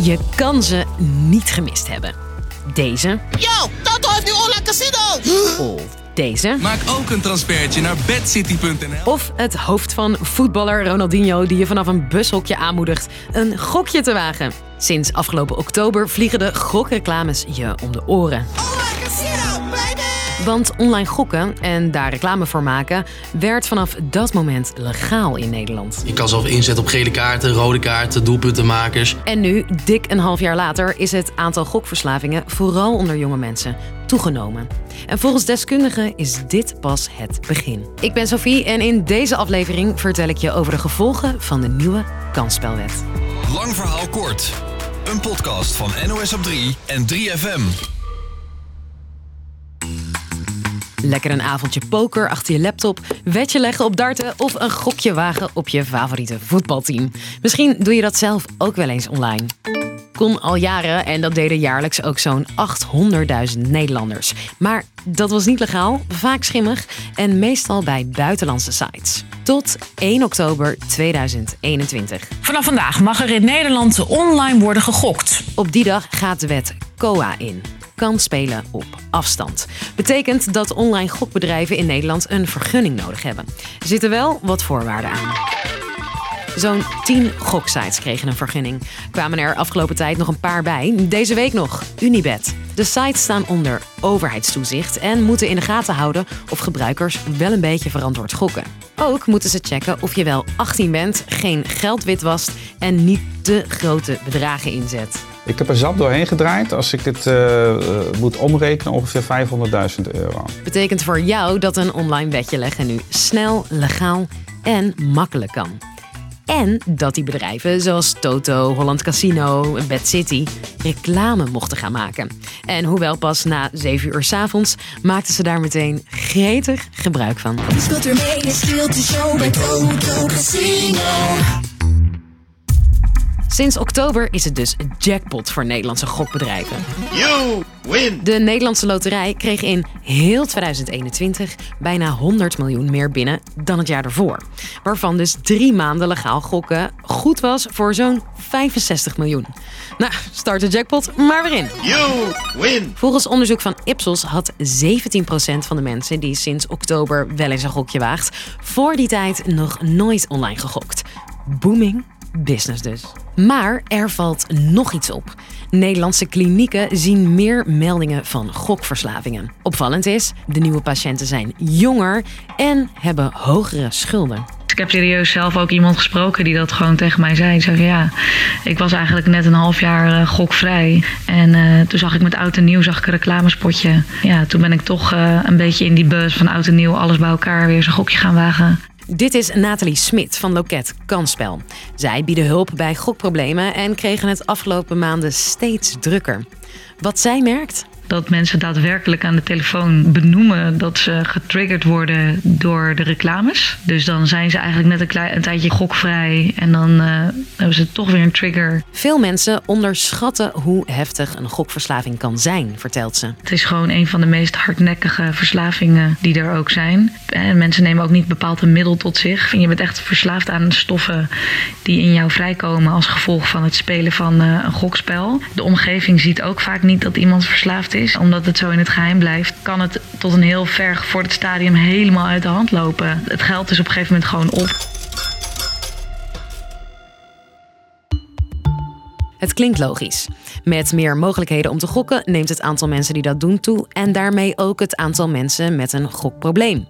Je kan ze niet gemist hebben. Deze. Yo, Toto heeft nu online casino! Of deze. Maak ook een transfertje naar bedcity.nl. Of het hoofd van voetballer Ronaldinho die je vanaf een bushokje aanmoedigt een gokje te wagen. Sinds afgelopen oktober vliegen de gokreclames je om de oren. Want online gokken en daar reclame voor maken werd vanaf dat moment legaal in Nederland. Je kan zelf inzetten op gele kaarten, rode kaarten, doelpuntenmakers. En nu, dik een half jaar later, is het aantal gokverslavingen vooral onder jonge mensen toegenomen. En volgens deskundigen is dit pas het begin. Ik ben Sophie en in deze aflevering vertel ik je over de gevolgen van de nieuwe kansspelwet. Lang verhaal kort. Een podcast van NOS op 3 en 3FM. Lekker een avondje poker achter je laptop, wetje leggen op darten of een gokje wagen op je favoriete voetbalteam. Misschien doe je dat zelf ook wel eens online. Kon al jaren en dat deden jaarlijks ook zo'n 800.000 Nederlanders. Maar dat was niet legaal, vaak schimmig en meestal bij buitenlandse sites. Tot 1 oktober 2021. Vanaf vandaag mag er in Nederland online worden gegokt. Op die dag gaat de wet COA in. Kan spelen op afstand. Betekent dat online gokbedrijven in Nederland een vergunning nodig hebben. Er zitten wel wat voorwaarden aan. Zo'n 10 goksites kregen een vergunning. Kwamen er afgelopen tijd nog een paar bij. Deze week nog Unibet. De sites staan onder overheidstoezicht en moeten in de gaten houden of gebruikers wel een beetje verantwoord gokken. Ook moeten ze checken of je wel 18 bent, geen geld witwast en niet te grote bedragen inzet. Ik heb er zat doorheen gedraaid. Als ik dit eh, eh, moet omrekenen, ongeveer 500.000 euro. Betekent voor jou dat een online bedje leggen nu snel, legaal en makkelijk kan. En dat die bedrijven zoals Toto, Holland Casino en Bad City reclame mochten gaan maken. En hoewel pas na 7 uur 's avonds maakten ze daar meteen gretig gebruik van. Speelt er mee? Is speelt de show bij Toto Casino. Sinds oktober is het dus een jackpot voor Nederlandse gokbedrijven. You win! De Nederlandse Loterij kreeg in heel 2021 bijna 100 miljoen meer binnen dan het jaar ervoor. Waarvan dus drie maanden legaal gokken goed was voor zo'n 65 miljoen. Nou, start de jackpot maar weer in. You win! Volgens onderzoek van Ipsos had 17% van de mensen die sinds oktober wel eens een gokje waagt, voor die tijd nog nooit online gegokt. Booming business dus. Maar er valt nog iets op. Nederlandse klinieken zien meer meldingen van gokverslavingen. Opvallend is, de nieuwe patiënten zijn jonger en hebben hogere schulden. Ik heb serieus zelf ook iemand gesproken die dat gewoon tegen mij zei. Van ja, ik was eigenlijk net een half jaar eh, gokvrij. En eh, toen zag ik met Oud en Nieuw zag ik een reclamespotje. Ja, toen ben ik toch eh, een beetje in die bus van Oud en Nieuw alles bij elkaar weer zo'n gokje gaan wagen. Dit is Nathalie Smit van Loket Kansspel. Zij bieden hulp bij gokproblemen en kregen het afgelopen maanden steeds drukker. Wat zij merkt? Dat mensen daadwerkelijk aan de telefoon benoemen dat ze getriggerd worden door de reclames. Dus dan zijn ze eigenlijk net een, klein, een tijdje gokvrij en dan eh, hebben ze toch weer een trigger. Veel mensen onderschatten hoe heftig een gokverslaving kan zijn, vertelt ze. Het is gewoon een van de meest hardnekkige verslavingen die er ook zijn. En mensen nemen ook niet bepaald een middel tot zich. Je bent echt verslaafd aan stoffen die in jou vrijkomen als gevolg van het spelen van eh, een gokspel. De omgeving ziet ook vaak niet dat iemand verslaafd is. Omdat het zo in het geheim blijft, kan het tot een heel ver gevorderd stadium helemaal uit de hand lopen. Het geld is op een gegeven moment gewoon op. Het klinkt logisch. Met meer mogelijkheden om te gokken neemt het aantal mensen die dat doen toe en daarmee ook het aantal mensen met een gokprobleem.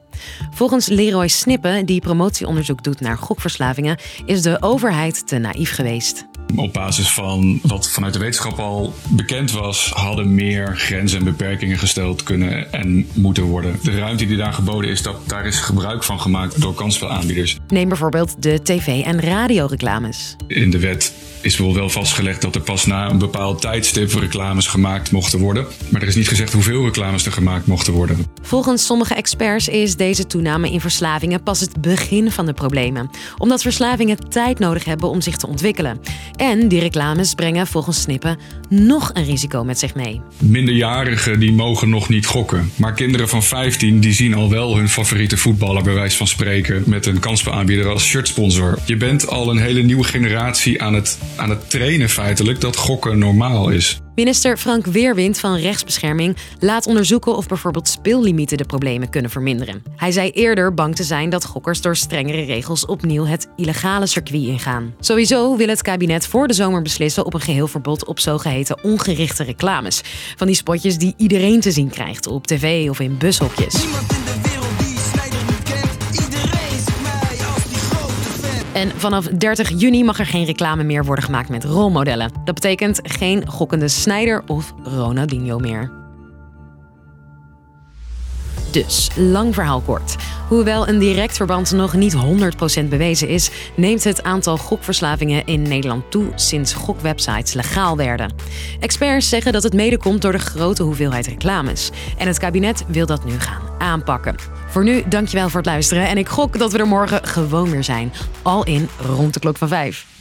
Volgens Leroy Snippen, die promotieonderzoek doet naar gokverslavingen, is de overheid te naïef geweest. Op basis van wat vanuit de wetenschap al bekend was, hadden meer grenzen en beperkingen gesteld kunnen en moeten worden. De ruimte die daar geboden is, dat, daar is gebruik van gemaakt door kansspelaanbieders. Neem bijvoorbeeld de tv- en radioreclames. In de wet is wel vastgelegd dat er pas na een bepaald tijdstip reclames gemaakt mochten worden. Maar er is niet gezegd hoeveel reclames er gemaakt mochten worden. Volgens sommige experts is deze toename in verslavingen pas het begin van de problemen. Omdat verslavingen tijd nodig hebben om zich te ontwikkelen. En die reclames brengen volgens Snippen nog een risico met zich mee. Minderjarigen die mogen nog niet gokken. Maar kinderen van 15 die zien al wel hun favoriete voetballer bij wijze van spreken met een kansspelaanbieder als shirtsponsor. Je bent al een hele nieuwe generatie aan het, aan het trainen feitelijk dat gokken normaal is. Minister Frank Weerwind van Rechtsbescherming laat onderzoeken of bijvoorbeeld speellimieten de problemen kunnen verminderen. Hij zei eerder bang te zijn dat gokkers door strengere regels opnieuw het illegale circuit ingaan. Sowieso wil het kabinet voor de zomer beslissen op een geheel verbod op zogeheten ongerichte reclames. Van die spotjes die iedereen te zien krijgt op tv of in bushokjes. En vanaf 30 juni mag er geen reclame meer worden gemaakt met rolmodellen. Dat betekent geen gokkende Snijder of Ronaldinho meer. Dus, lang verhaal kort. Hoewel een direct verband nog niet 100% bewezen is, neemt het aantal gokverslavingen in Nederland toe sinds gokwebsites legaal werden. Experts zeggen dat het mede komt door de grote hoeveelheid reclames. En het kabinet wil dat nu gaan aanpakken. Voor nu, dankjewel voor het luisteren en ik gok dat we er morgen gewoon weer zijn. Al in rond de klok van 5.